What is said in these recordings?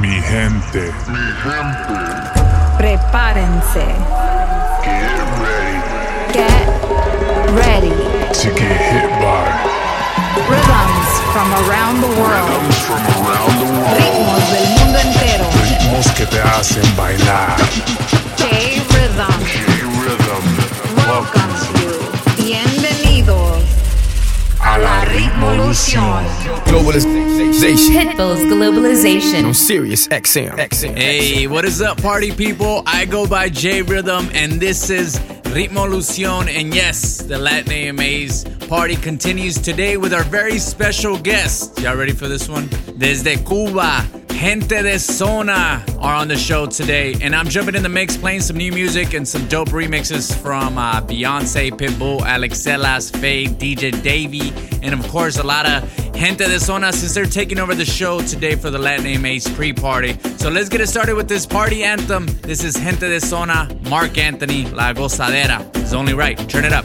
Mi gente. Mi gente. Prepárense. Get ready. Get ready. To get hit by. Rhythms from around the world. Rhythms from around the world. Ritmos del mundo entero. Ritmos que te hacen bailar. J-Rhythm. J-Rhythm. Welcomes you. Bienvenidos a la Ritmolución. Globalization Pitbull's Globalization. on Sirius XM. XM. Hey, what is up, party people? I go by J Rhythm, and this is Ritmo Lucion. And yes, the Latin AMA's party continues today with our very special guest. Y'all ready for this one? Desde Cuba, Gente de Zona are on the show today. And I'm jumping in the mix, playing some new music and some dope remixes from uh, Beyonce, Pitbull, Alex Celas, Faye, DJ Davey, and of course, a lot of Gente de Zona since they're taking over the show today for the Latin AMA's pre party. So let's get it started with this party anthem. This is Gente de Zona, Mark Anthony, La Gozadera. It's only right. Turn it up.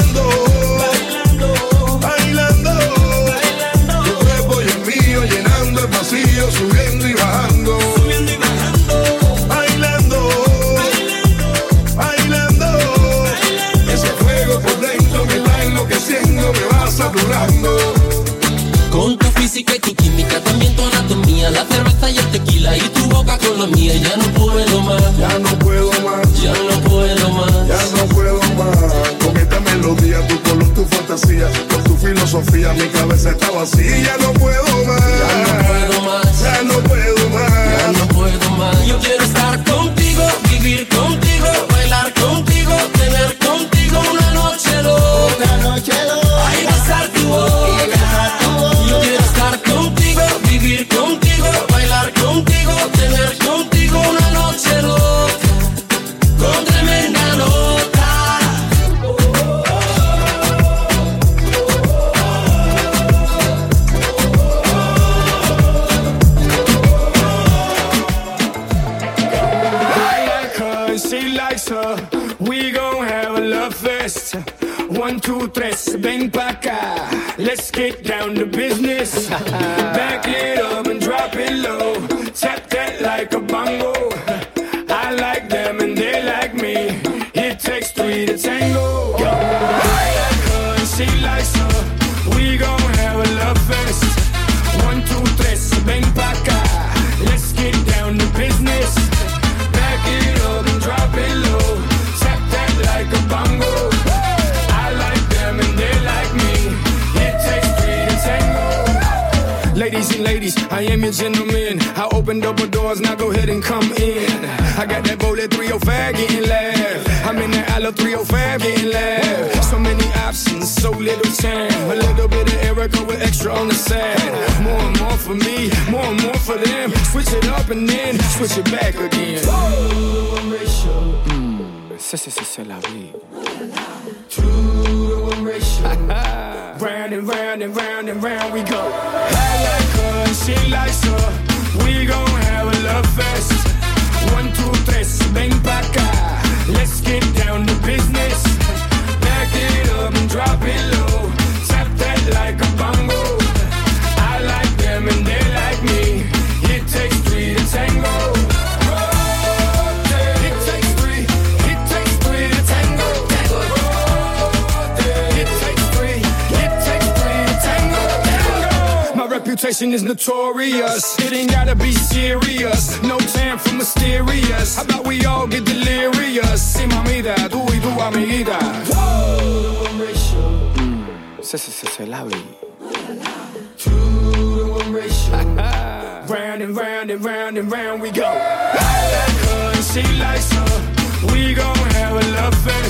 Ya no puedo más, Ya no puedo más, ya no puedo más. ya no puedo más. Con esta melodía, tu color, tu fantasía, con tu filosofía, mi cabeza está vacía. Ya no puedo más, and gentlemen. I opened up a doors, now go ahead and come in. I got that bullet 305 getting laugh. I'm in that Allo 305 getting laugh. So many options, so little time. A little bit of Erica with extra on the side. More and more for me, more and more for them. Switch it up and then switch it back again. Whoa, ratio. Mm. mm. c'est c'est la vie. Two to one ratio. round and round and round and round we go. I like her, she likes her. We gon' have a love fest. One two three, bang tres. Let's get down to business. reputation is notorious. It ain't gotta be serious. No time for mysterious. How about we all get delirious? Si mamita, tú y tu amiguita. Whoa. Mm. Se, se, se. Two to one ratio. round and round and round and round we go. I like her and she likes her. We gon' have a love affair.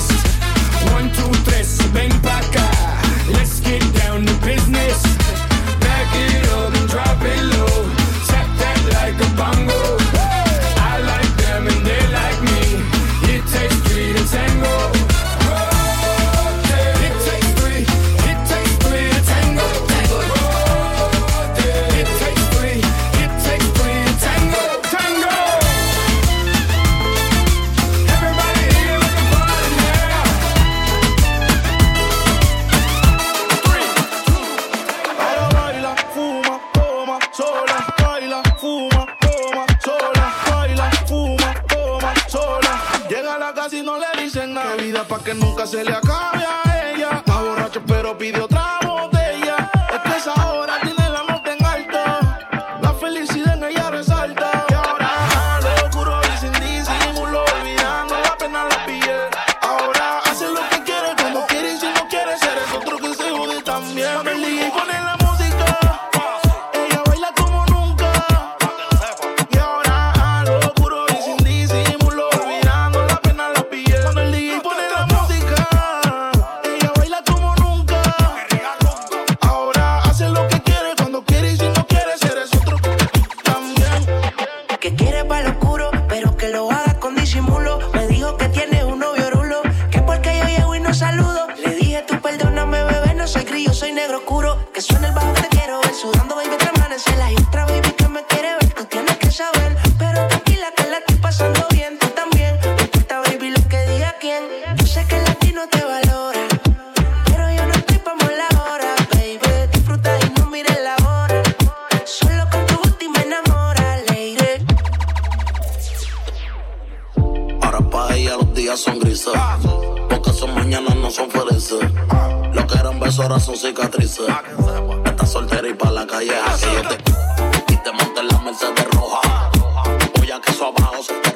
Porque son mañanas no son felices. Lo que eran besos ahora son cicatrices. Estás soltera y pa' la calle así. Yo y te monté en la de roja. Voy a que eso abajo se te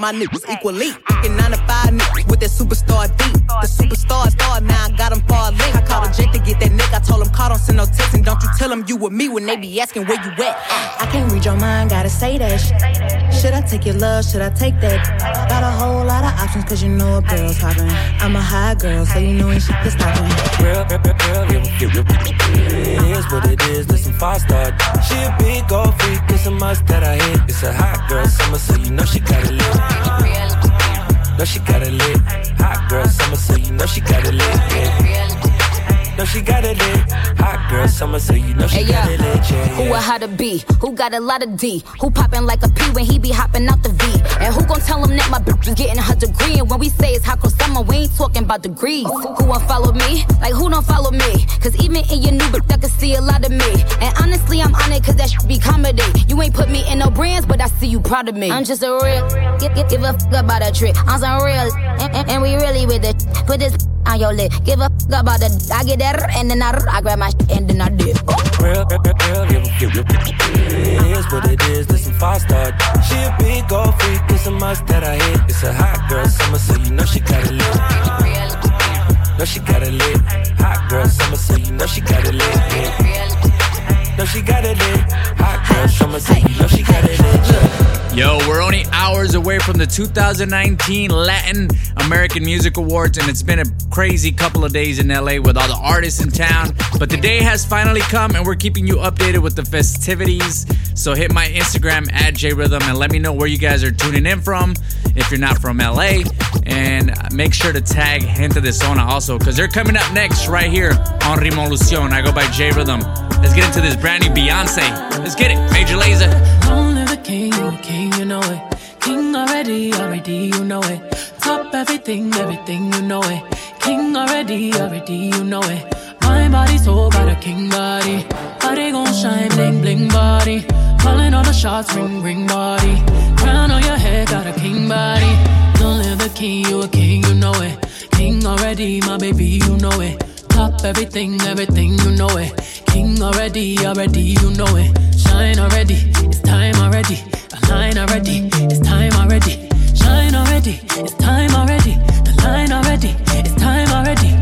my niggas equally. Fucking 9 to 5 niggas with that superstar beat. The superstar star, now I got him far link. I called a Jake to get that nigga, I told him call, don't send no text. And don't you tell him you with me when they be asking where you at. I can't read your mind, gotta say that. Should I take your love, should I take that? Got a whole lot of options, cause you know a girl's poppin'. I'm a high girl, so you know ain't shit to stop me. Real, real, real, real, real, real, real. It is what it is, listen, five star. She a big old freak, it's a must that I hit. It's a hot girl summer, so you know she got it lit. Know she got it lit. Hot girl summer, so you know she got it lit. Yeah. Know she got it lit. Hot girl summer, so you know she Hey, got yeah. it. Yeah, Who a how to be? Who got a lot of D? Who poppin' like a P when he be hopping out the V? And who gon' tell him that my bitch is getting her degree? And when we say it's hot girl summer, we ain't talking about degrees. Who won't follow me? Like who don't follow me? Cause even in your new bitch, I can see a lot of me. And honestly, I'm on it cause that should be comedy. You ain't put me in no brands, but I see you proud of me. I'm just a real, give, give, give a fuck about a trick. I'm some real, and, and, and we really with it. Put this on your lip. Give a fuck about it. I get that, and then I, I grab my and then I dip. Real, real, real, real, real, real, real. It is what it is, listen, five star. She a big old freak, it's a must that I hit. It's a hot girl summer, so you know she got it lit. Know she got it lit. Hot girl summer, so you know she got it lit. Yeah. Know she got it. Yo, we're only hours away from the 2019 Latin American Music Awards, and it's been a crazy couple of days in LA with all the artists in town. But the day has finally come, and we're keeping you updated with the festivities. So hit my Instagram at JRhythm and let me know where you guys are tuning in from if you're not from LA. And make sure to tag Gente de Zona also, because they're coming up next right here on Rimolucion. I go by JRhythm. Let's get into this brand new Beyonce. Let's get it, Major Lazer. Long live the king, you a king, you know it. King already, already, you know it. Top everything, everything, you know it. King already, already, you know it. My body so got a king body. Body gon' shine, bling, bling body. Calling all the shots, ring, ring body. Crown on your head, got a king body. Long live the king, you a king, you know it. King already, my baby, you know it. Top everything, everything, you know it. King already, already, you know it. Shine already, it's time already. The line already, it's time already. Shine already, it's time already. The line already, it's time already.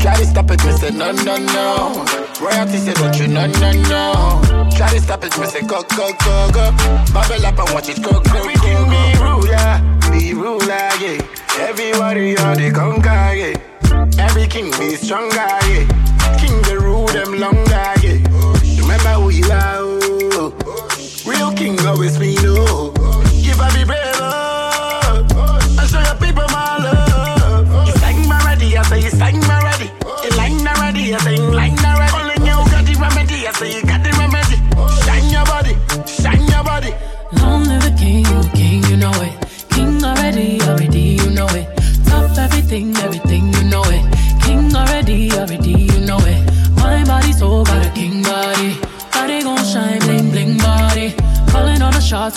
Try to stop it, me say no, no, no. Royalty say don't you, no, no, no. Try to stop it, me say go, go, go, go. Bubble up and watch it go, go, go, go. Be ruler, be ruler, yeah. Everybody on the conquer, yeah. Every king be stronger, yeah. King the rule them longer, yeah. Remember who you are, oh. Real king always be no.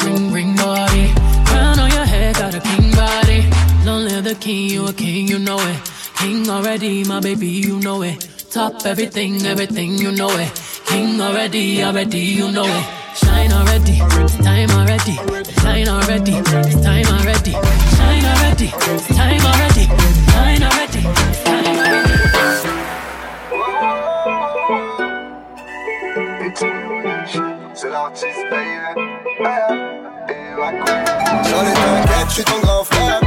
Ring, ring body. Crown on your head, got a king body. Long live the king, you a king, you know it. King already, my baby, you know it. Top everything, everything, you know it. King already, already, you know it. Shine already, it's time already. Shine already, it's time already. Shine already, it's time already, J'en ai t'inquiète, je suis ton grand frère.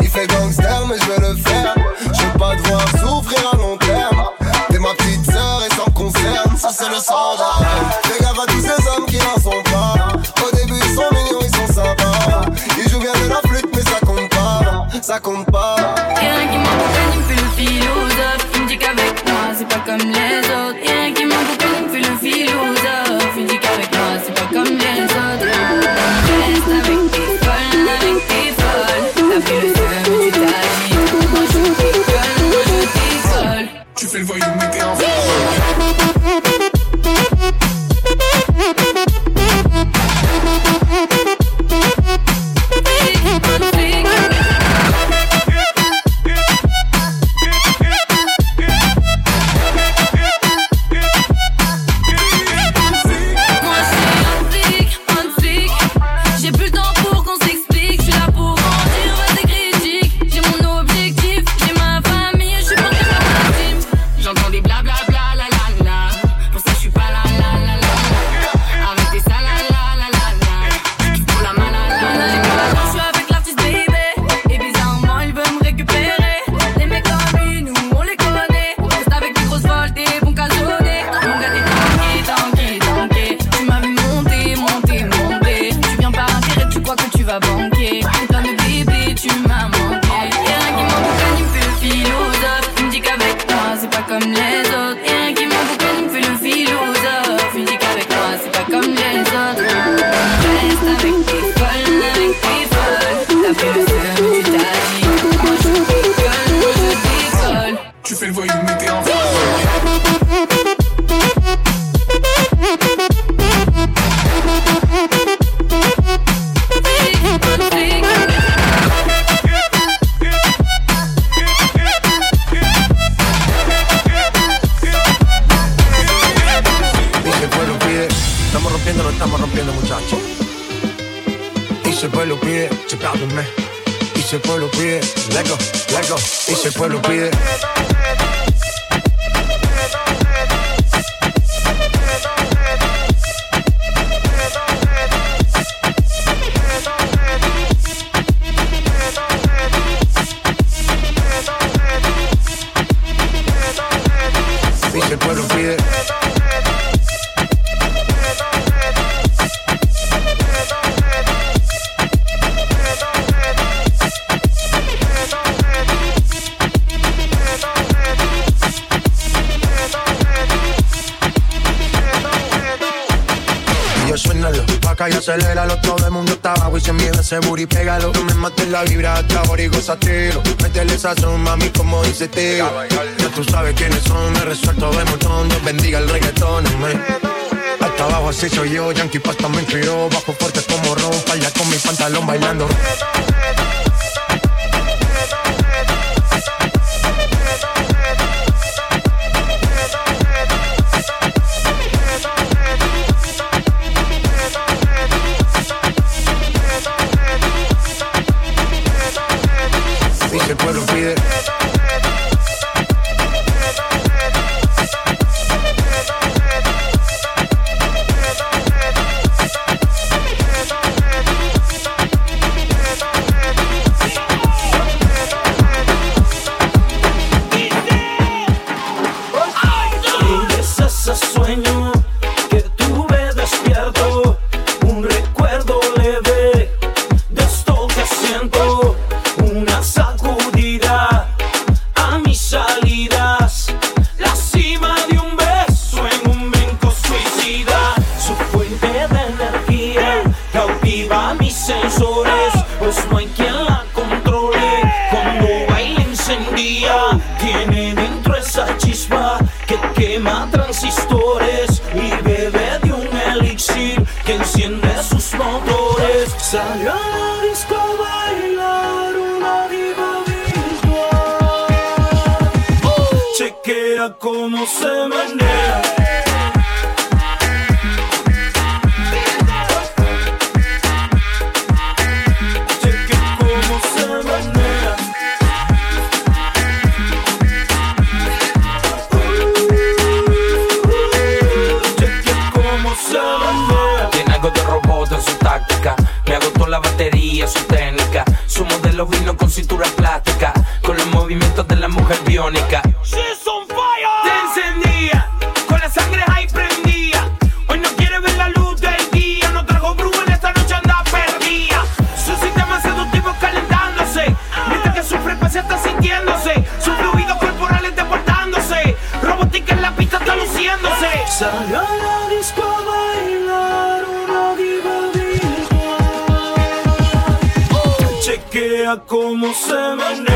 Il fait gangster, mais je vais le faire. Je veux pas te voir souffrir à long terme. T'es ma petite sœur et me concerne. Ça, c'est le standard. Fais gaffe à tous ces hommes qui n'en sont pas. Au début, ils sont mignons, ils sont sympas. Ils jouent bien de la flûte, mais ça compte pas. Ça compte pas. Rien qui me fait le philosophe. Il me dit qu'avec moi, c'est pas comme les aceléralo, todo el mundo está abajo y se mide ese booty, pégalo. No me mates la vibra hasta ahora y gozatelo. Métele sazón, mami, como dice tío. Ya tú sabes quiénes son, me resuelto de montón. Dios bendiga el reggaetón, man. Hasta abajo así soy yo, Yankee Pasta me inspiró Bajo fuerte como ron, ya con mi pantalón bailando cómo se cómo se cómo se. Tiene algo de robot en su táctica. Me agotó la batería, su técnica. Su modelo vino con cintura plástica. Con los movimientos de la mujer biónica como se.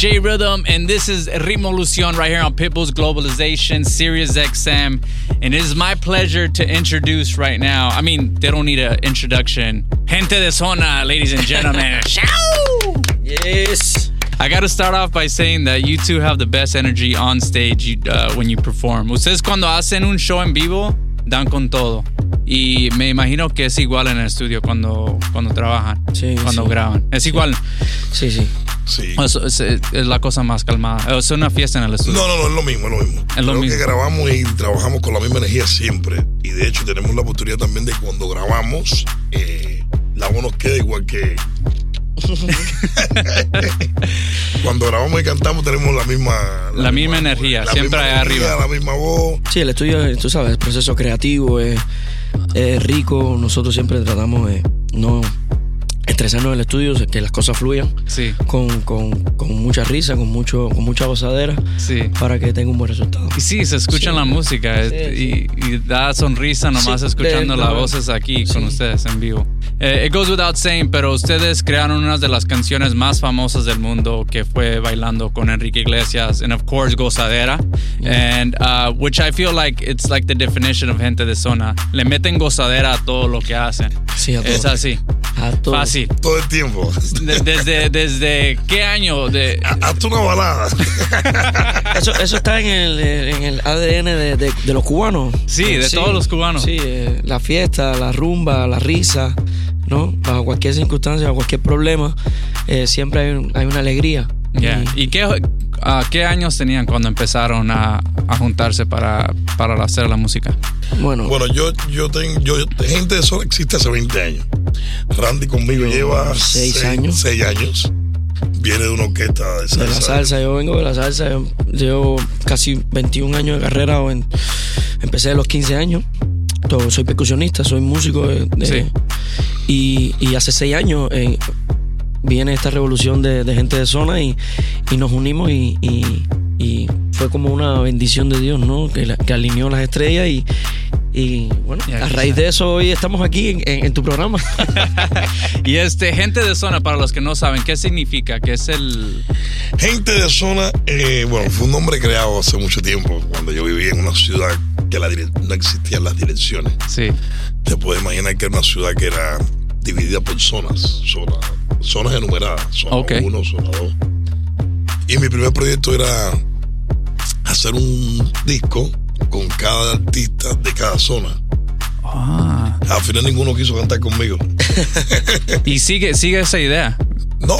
J Rhythm, and this is Ritmo Lucion right here on Pitbull's Globalization, Sirius XM. And it is my pleasure to introduce right now. I mean, they don't need an introduction. Gente de zona, ladies and gentlemen. yes. I got to start off by saying that you two have the best energy on stage you- uh, when you perform. Ustedes cuando hacen un show en vivo, dan con todo. Y me imagino que es igual en el estudio cuando, cuando trabajan, cuando sí. graban. Es igual. Sí, sí. Sí. Es, es- es la cosa más calmada. Es una fiesta en el estudio. No, no, no, es lo mismo, es lo mismo. Es lo Creo mismo. que grabamos y trabajamos con la misma energía siempre. Y de hecho tenemos la oportunidad también de cuando grabamos, eh, la voz nos queda igual que... cuando grabamos y cantamos tenemos la misma... La, misma energía, la siempre misma energía, arriba. La misma voz. Sí, el estudio, tú sabes, el proceso creativo es, es rico. Nosotros siempre tratamos de no estresarnos en el estudio, que las cosas fluyan. Sí. Con, con, con mucha risa, con mucho con mucha gozadera. Sí. Para que tenga un buen resultado. Y sí, se escucha Sí. la música Y, y da sonrisa nomás escuchando de- las no, voces aquí con ustedes en vivo. Eh, it goes without saying, pero ustedes crearon una de las canciones más famosas del mundo que fue bailando con Enrique Iglesias and of course Gozadera and uh, which I feel like it's like the definition of gente de zona. Le meten gozadera a todo lo que hacen. Sí, a todo. Es así. A todo. Fácil. Todo el tiempo. De- desde, desde qué año de hasta una balada. Eso, eso está en el, en el ADN de, de- de los cubanos. Sí, de todos los cubanos. Sí, eh, la fiesta, la rumba, la risa, ¿no? Bajo cualquier circunstancia, bajo cualquier problema, eh, siempre hay, un- hay una alegría. Yeah. ¿Y qué, ah, qué años tenían cuando empezaron a, a juntarse para, para hacer la música? Bueno, Bueno, yo, yo tengo, yo, gente de Sola existe hace 20 años. Randy conmigo lleva seis años. seis años. Viene de una orquesta de salsa. de la salsa, yo vengo de la salsa, yo llevo casi 21 años de carrera, o en- empecé a los 15 años. Soy percusionista, soy músico de, de- y, y hace 6 años eh, viene esta revolución de, de gente de zona y, y nos unimos y, y- y fue como una bendición de Dios, ¿no? Que, la- que alineó las estrellas y, y bueno, a raíz de eso hoy estamos aquí en, en- en tu programa. Y este, gente de zona, para los que no saben, ¿qué significa? ¿Qué es el...? Gente de zona, eh, bueno, fue un nombre creado hace mucho tiempo, cuando yo vivía en una ciudad que la no existían las direcciones. Sí. Te puedes imaginar que era una ciudad que era dividida por zonas, zona- zonas enumeradas, zona Ok. 1, zona 2. Y mi primer proyecto era hacer un disco con cada artista de cada zona. Ah. A final ninguno quiso cantar conmigo. Y sigue, sigue esa idea. No,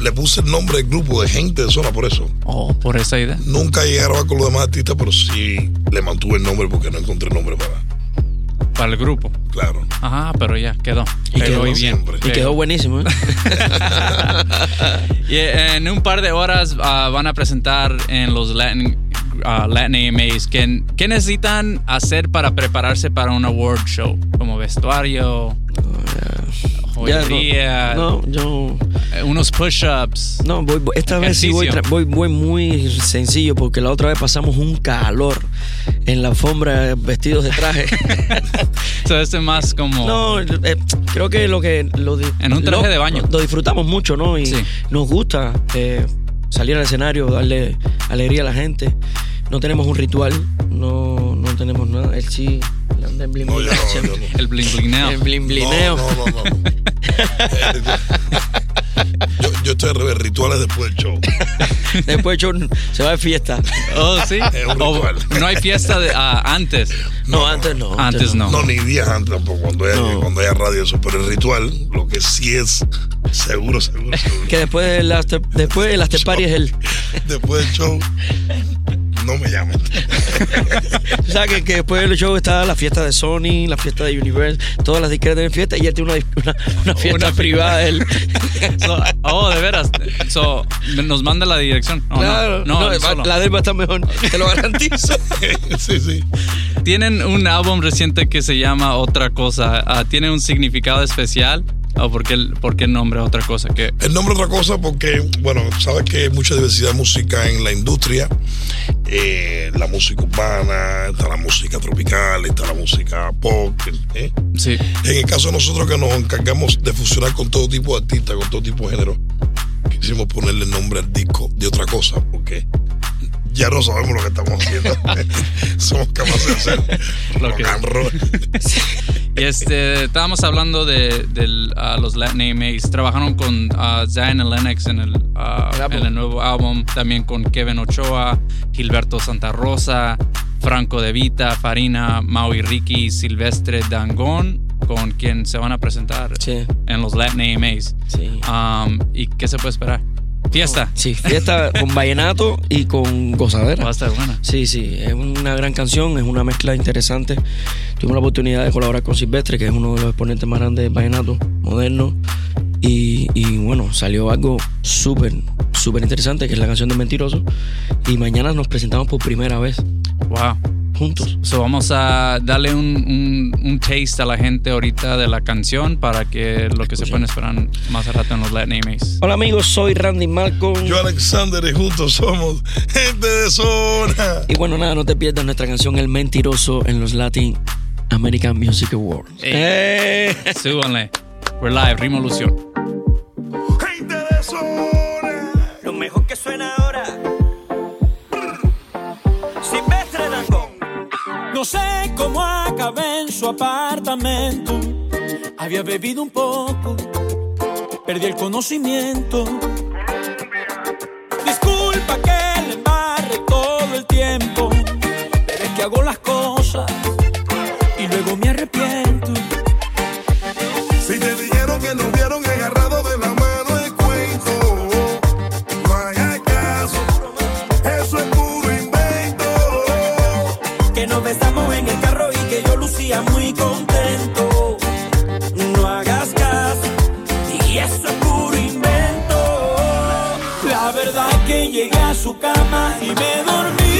le puse el nombre del grupo de gente de zona por eso. Oh, por esa idea. Nunca llegué a grabar con los demás artistas, pero sí le mantuve el nombre porque no encontré nombre para. Para el grupo. Claro. Ajá, pero ya quedó. Y quedó, y bien. y quedó buenísimo. ¿eh? Y en un par de horas ah, van a presentar en los Latin, ah, Latin AMAs. ¿Qué, ¿Qué necesitan hacer para prepararse para un award show? Como vestuario, Ya, joyería, no, no, yo. eh, unos push-ups. No, voy, esta vez sí voy, ejercicio. voy, voy muy sencillo porque la otra vez pasamos un calor en la alfombra vestidos de traje. So, este más como. No, eh, creo que lo que lo En un traje lo- de baño. lo disfrutamos mucho, ¿no? Y Sí. nos gusta eh, salir al escenario, darle alegría a la gente. No tenemos un ritual, no, no tenemos nada. Él sí le anda en blin No, yo no, yo no. El bling blingneo. El blin blineo. No, no, no. no. al revés, rituales después del show. Después yo se va de fiesta. Oh, sí. Es un O- ritual. no hay fiesta de, ah, antes. No, antes no. Antes no. No, ni días antes tampoco, cuando haya, No. cuando haya radio eso. Pero el ritual, lo que sí es seguro, seguro, seguro. Que después del after, después del after party es el. Después del show, no me llamen. O sea, que, que después del show está la fiesta de Sony, la fiesta de Universal, todas las disqueras tienen fiesta y él tiene una, una, una fiesta Una privada. él. So, oh, de veras. So, nos manda la dirección. Oh, no. claro, no, no, solo. la de él va a estar mejor, te lo garantizo. sí, sí. Tienen un álbum reciente que se llama Otra Cosa. Ah, ¿Tiene un significado especial? ¿O por qué, el- por qué el nombre Otra Cosa? ¿Qué? El nombre otra cosa porque, bueno, sabes que hay mucha diversidad de música en la industria. Eh, la música urbana, está la música tropical, está la música pop. ¿eh? Sí. En el caso de nosotros que nos encargamos de fusionar con todo tipo de artistas, con todo tipo de género, quisimos ponerle el nombre al disco de otra cosa porque ya no sabemos lo que estamos haciendo. Somos capaces de hacer Lo rock que- and roll. Y este, estábamos hablando de, ah, los Latin AMAs. Trabajaron con ah, Zion y Lennox en el, El álbum. en el nuevo álbum. También con Kevin Ochoa, Gilberto Santa Rosa, Franco De Vita, Farina, Maui Ricky, Silvestre Dangón, con quien se van a presentar Sí. en los Latin AMAs. Sí. Um, ¿Y qué se puede esperar? Fiesta. Sí, fiesta con vallenato y con gozadera. Va a estar buena. Sí, sí, es una gran canción, es una mezcla interesante. Tuvimos la oportunidad de colaborar con Silvestre, que es uno de los exponentes más grandes del vallenato moderno. Y, y bueno, salió algo súper, súper interesante, que es la canción de Mentiroso. Y mañana nos presentamos por primera vez Wow. Juntos. So vamos a darle un, un, un taste a la gente ahorita de la canción para que lo que se pueden esperar más rato en los Latin AMAs. Hola amigos, soy Randy Malcolm. Yo, Alexander, y juntos somos gente de zona. Y bueno, nada, no te pierdas nuestra canción El Mentiroso en los Latin American Music Awards. Eh. Súbanle. We're live, Rimolución. Gente de zona. Lo mejor que suena No sé cómo acabé en su apartamento. Había bebido un poco, perdí el conocimiento. Disculpa que le embarre todo el tiempo, pero es que hago las cosas muy contento. No hagas caso, y eso es puro invento. La verdad que llegué a su cama y me dormí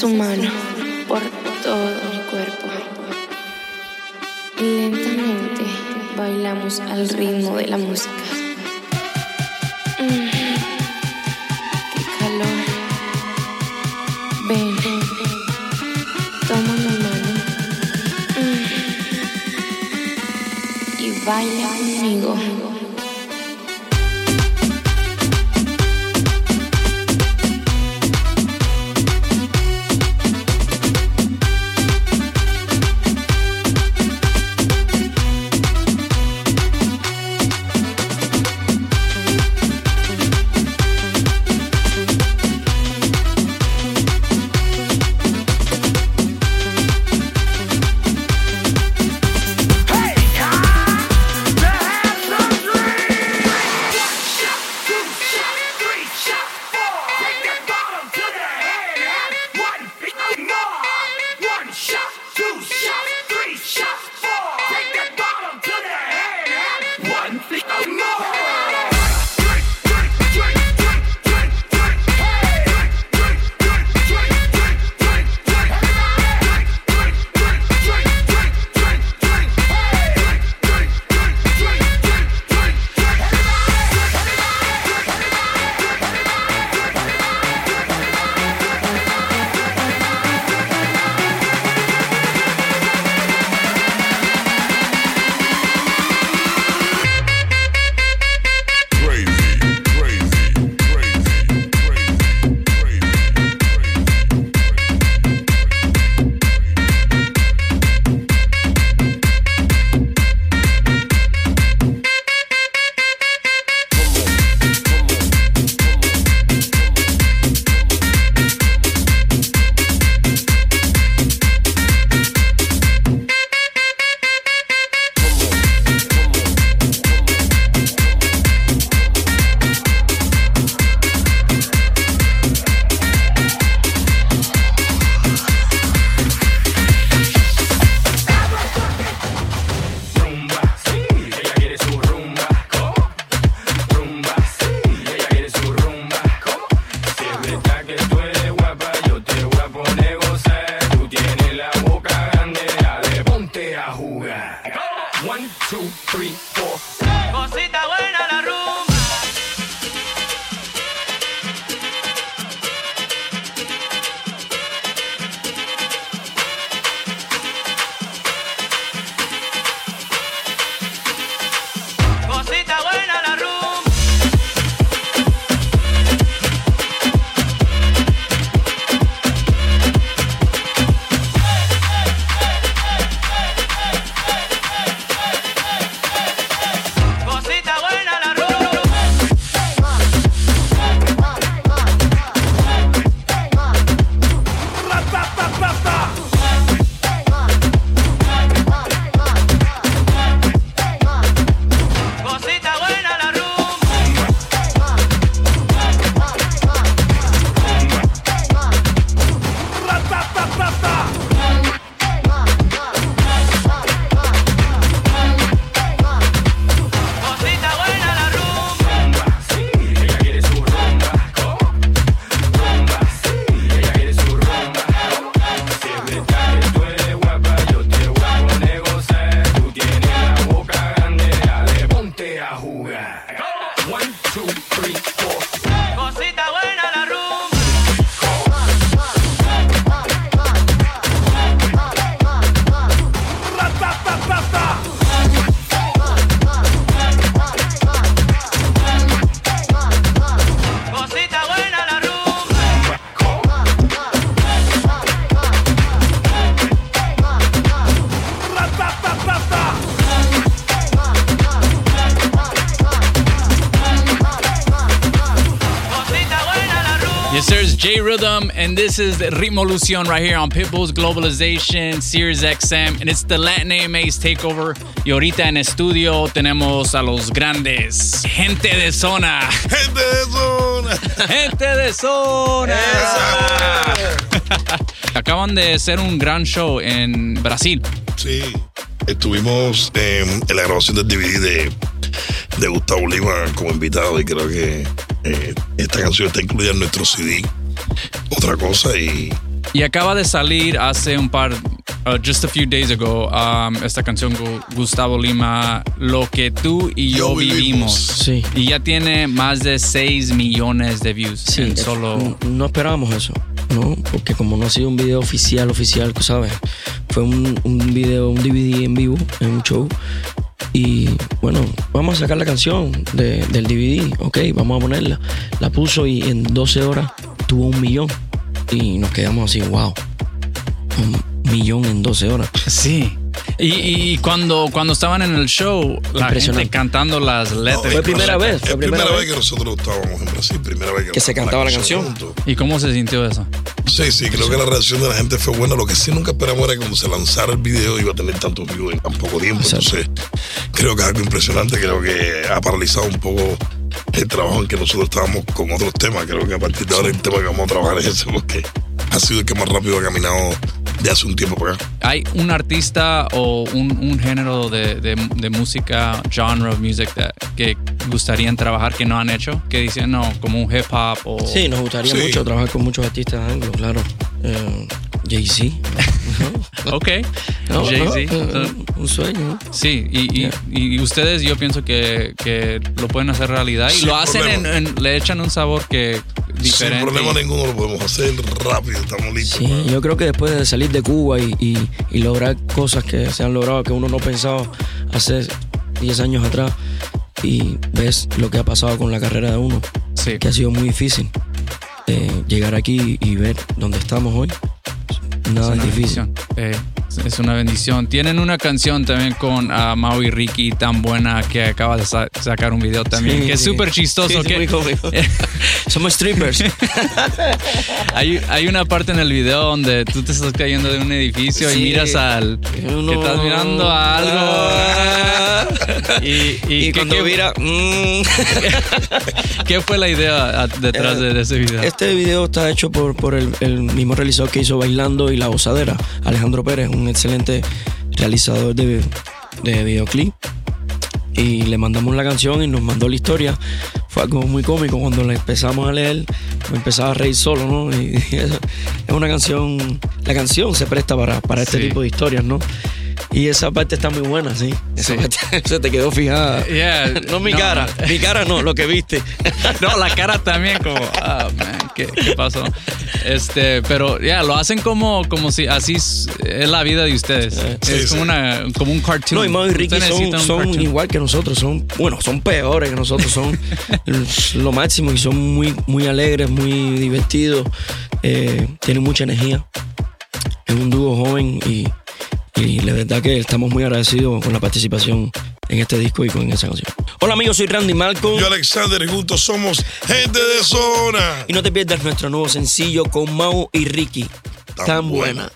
Pasa and this is Ritmolucion right here on Pitbull's Globalization, Sirius XM, and it's the Latin AMA's takeover. Y ahorita en estudio tenemos a los grandes, gente de zona. Gente de zona. Gente de zona. Acaban de hacer un gran show en Brasil. Sí, estuvimos en, en la grabación del DVD de, de Gustavo Lima como invitado y creo que eh, esta canción está incluida en nuestro CD. Otra cosa y Y acaba de salir hace un par, uh, just a few days ago, um, esta canción Gu- Gustavo Lima, Lo que tú y yo, Yo vivimos. vivimos. Sí. Y ya tiene más de 6 millones de views. Sí, en solo. no esperábamos eso, ¿no? Porque como no ha sido un video oficial, oficial, ¿sabes? Fue un, un video, un DVD en vivo, en un show. Y bueno, vamos a sacar la canción de- del DVD, ok, vamos a ponerla. La puso y en 12 horas tuvo un millón. Y nos quedamos así, wow. Un millón en 12 horas. Sí. Y, y cuando, cuando estaban en el show, la gente cantando las letras. Fue primera vez, fue primera primera vez. vez que nosotros estábamos en Brasil, primera vez que, Que se cantaba la canción. juntos. ¿Y cómo se sintió eso? Sí, sí, creo que la reacción de la gente fue buena. Lo que sí nunca esperamos era que cuando se lanzara el video iba a tener tantos views en tan poco tiempo. Entonces, creo que es algo impresionante. Creo que ha paralizado un poco el trabajo en que nosotros estábamos con otros temas. Creo que a partir de ahora el tema que vamos a trabajar es ese porque ha sido el que más rápido ha caminado de hace un tiempo para acá. ¿Hay un artista o un, un género de, de- de música, genre of music that- que gustarían trabajar que no han hecho? Que dicen, no, como un hip hop o... Sí, nos gustaría mucho trabajar con muchos artistas anglos, claro. Eh, Jay-Z. Ok. No, Jay-Z. no, un sueño. Sí, y, y- y ustedes yo pienso que, que lo pueden hacer realidad y Sin lo hacen, en- le echan un sabor que diferente. Sin problema ninguno lo podemos hacer rápido, estamos listos. Sí, yo creo que después de salir de Cuba y, y- y lograr cosas que se han logrado que uno no pensaba hace 10 años atrás y ves lo que ha pasado con la carrera de uno, que ha sido muy difícil. eh, llegar aquí y ver dónde estamos hoy, nada Es difícil. Eh, es- una bendición. Tienen una canción también con Mau y Ricky tan buena que acaba de sa- sacar un video también, Sí, que es sí. súper chistoso. Sí, que. Somos strippers. hay, hay una parte en el video donde tú te estás cayendo de un edificio y miras al... Que estás mirando a algo. y, y, Y ¿qué- cuando mira, mm. ¿Qué fue la idea ah, detrás Eh, de ese video? Este video está hecho por, por el, el mismo realizador que hizo Bailando y La Osadera, Alejandro Pérez, un excelente realizador de, de videoclip. Y le mandamos la canción y nos mandó la historia. Fue algo muy cómico cuando la empezamos a leer, me empezaba a reír solo, ¿no? Y, y eso, es una canción, la canción se presta para, para este Sí. tipo de historias, ¿no? Y esa parte está muy buena, sí. Esa Sí. parte se te quedó fijada. Yeah, no mi no. cara, mi cara no, lo que viste. No, la cara también como, ah, man, ¿qué, qué pasó? Este, pero ya, lo hacen como, como si así es, la vida de ustedes. es como, Una, como un cartoon. No, y Mau y Ricky son, son igual que nosotros, son, bueno, son peores que nosotros, son lo máximo y son muy, muy alegres, muy divertidos, eh, tienen mucha energía. Es un dúo joven y, y la verdad que estamos muy agradecidos con la participación en este disco y con esa canción. Hola amigos, soy Randy Malcolm. Yo, Alexander, y juntos somos gente de zona. Y no te pierdas nuestro nuevo sencillo con Mau y Ricky. Tan, buena.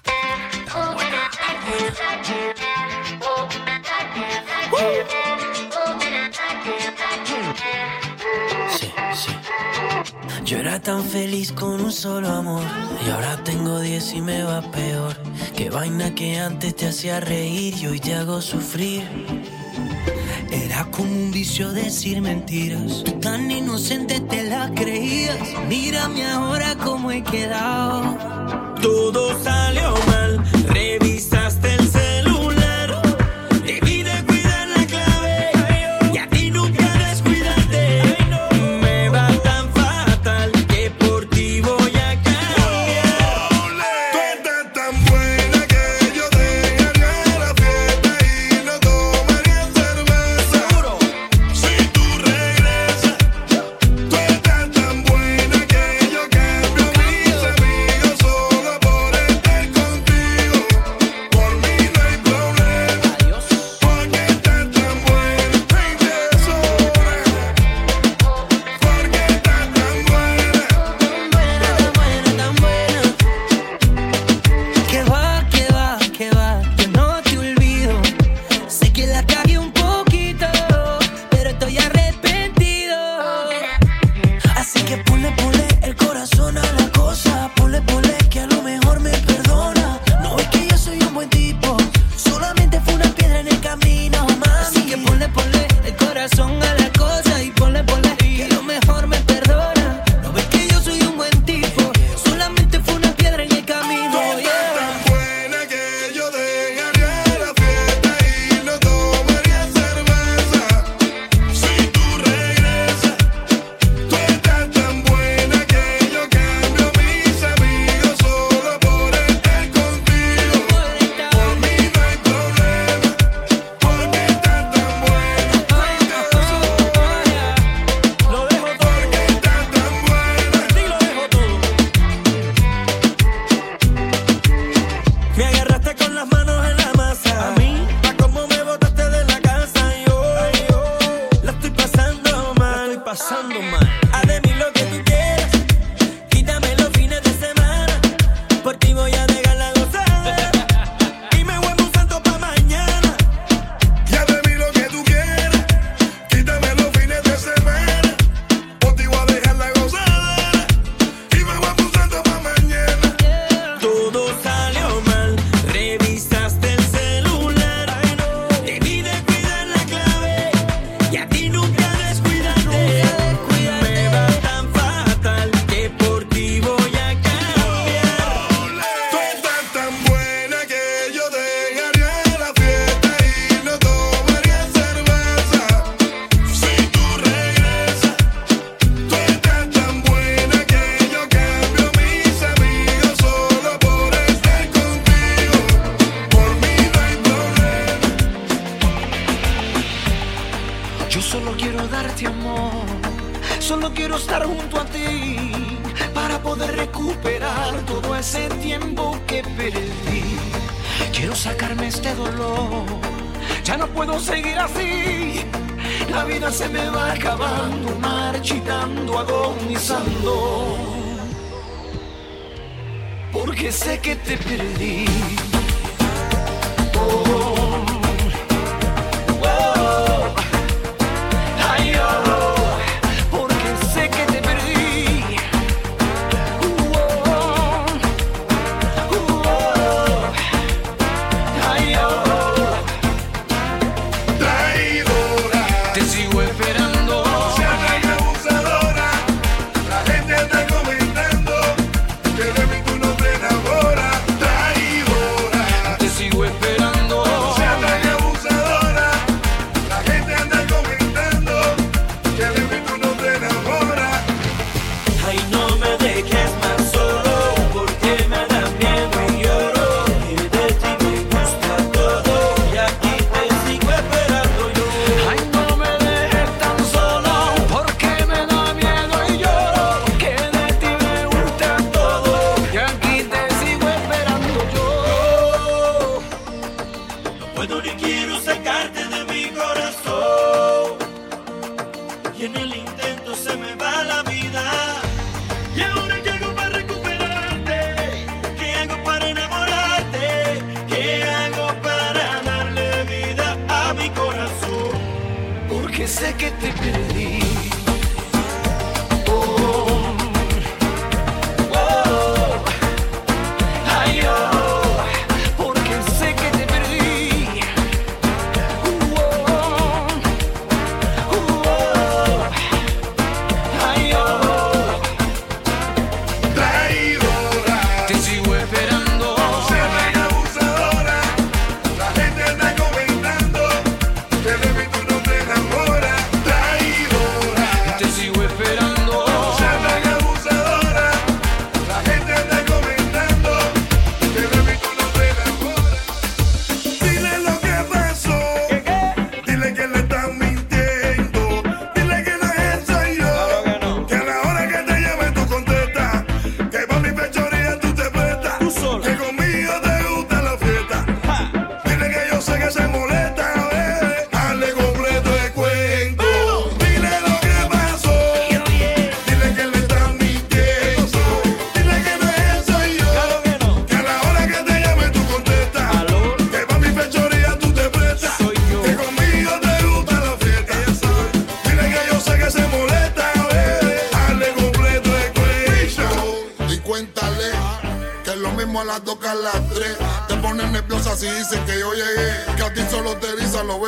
Yo era tan feliz con un solo amor y ahora tengo 10 y me va peor. Qué vaina que antes te hacía reír y hoy te hago sufrir. Era como un vicio decir mentiras. Tú tan inocente te las creías. Mírame ahora cómo he quedado. Todo salió mal. Revisaste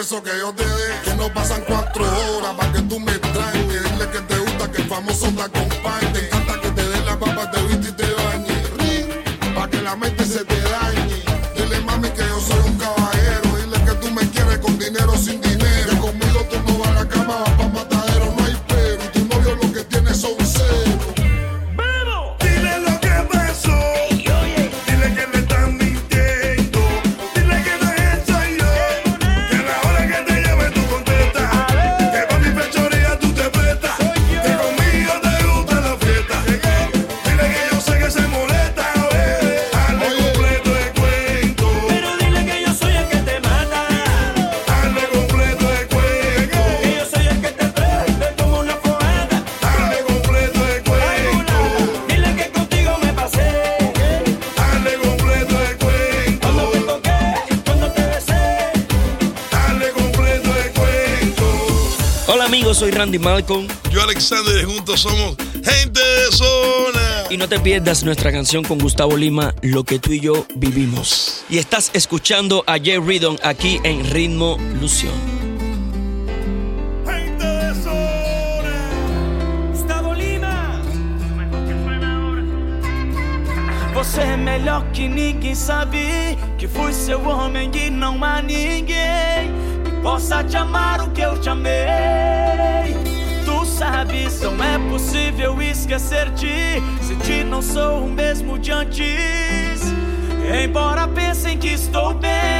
besos que yo te dé. Que no pasan cuatro horas para que tú me tranques. Dile que te gusta que el famoso está con Randy Malcolm. Yo, Alexander, y juntos somos gente de zona. Y no te pierdas nuestra canción con Gustavo Lima, Lo que tú y yo vivimos. Y estás escuchando a Jay Ridon aquí en Ritmo Lución. Você é melhor que ninguém sabe que foi seu homem e não há ninguém possa te amar o que eu te amei. Tu sabes, não é possível esquecer-te. Se te não sou o mesmo de antes. Embora pensem que estou bem.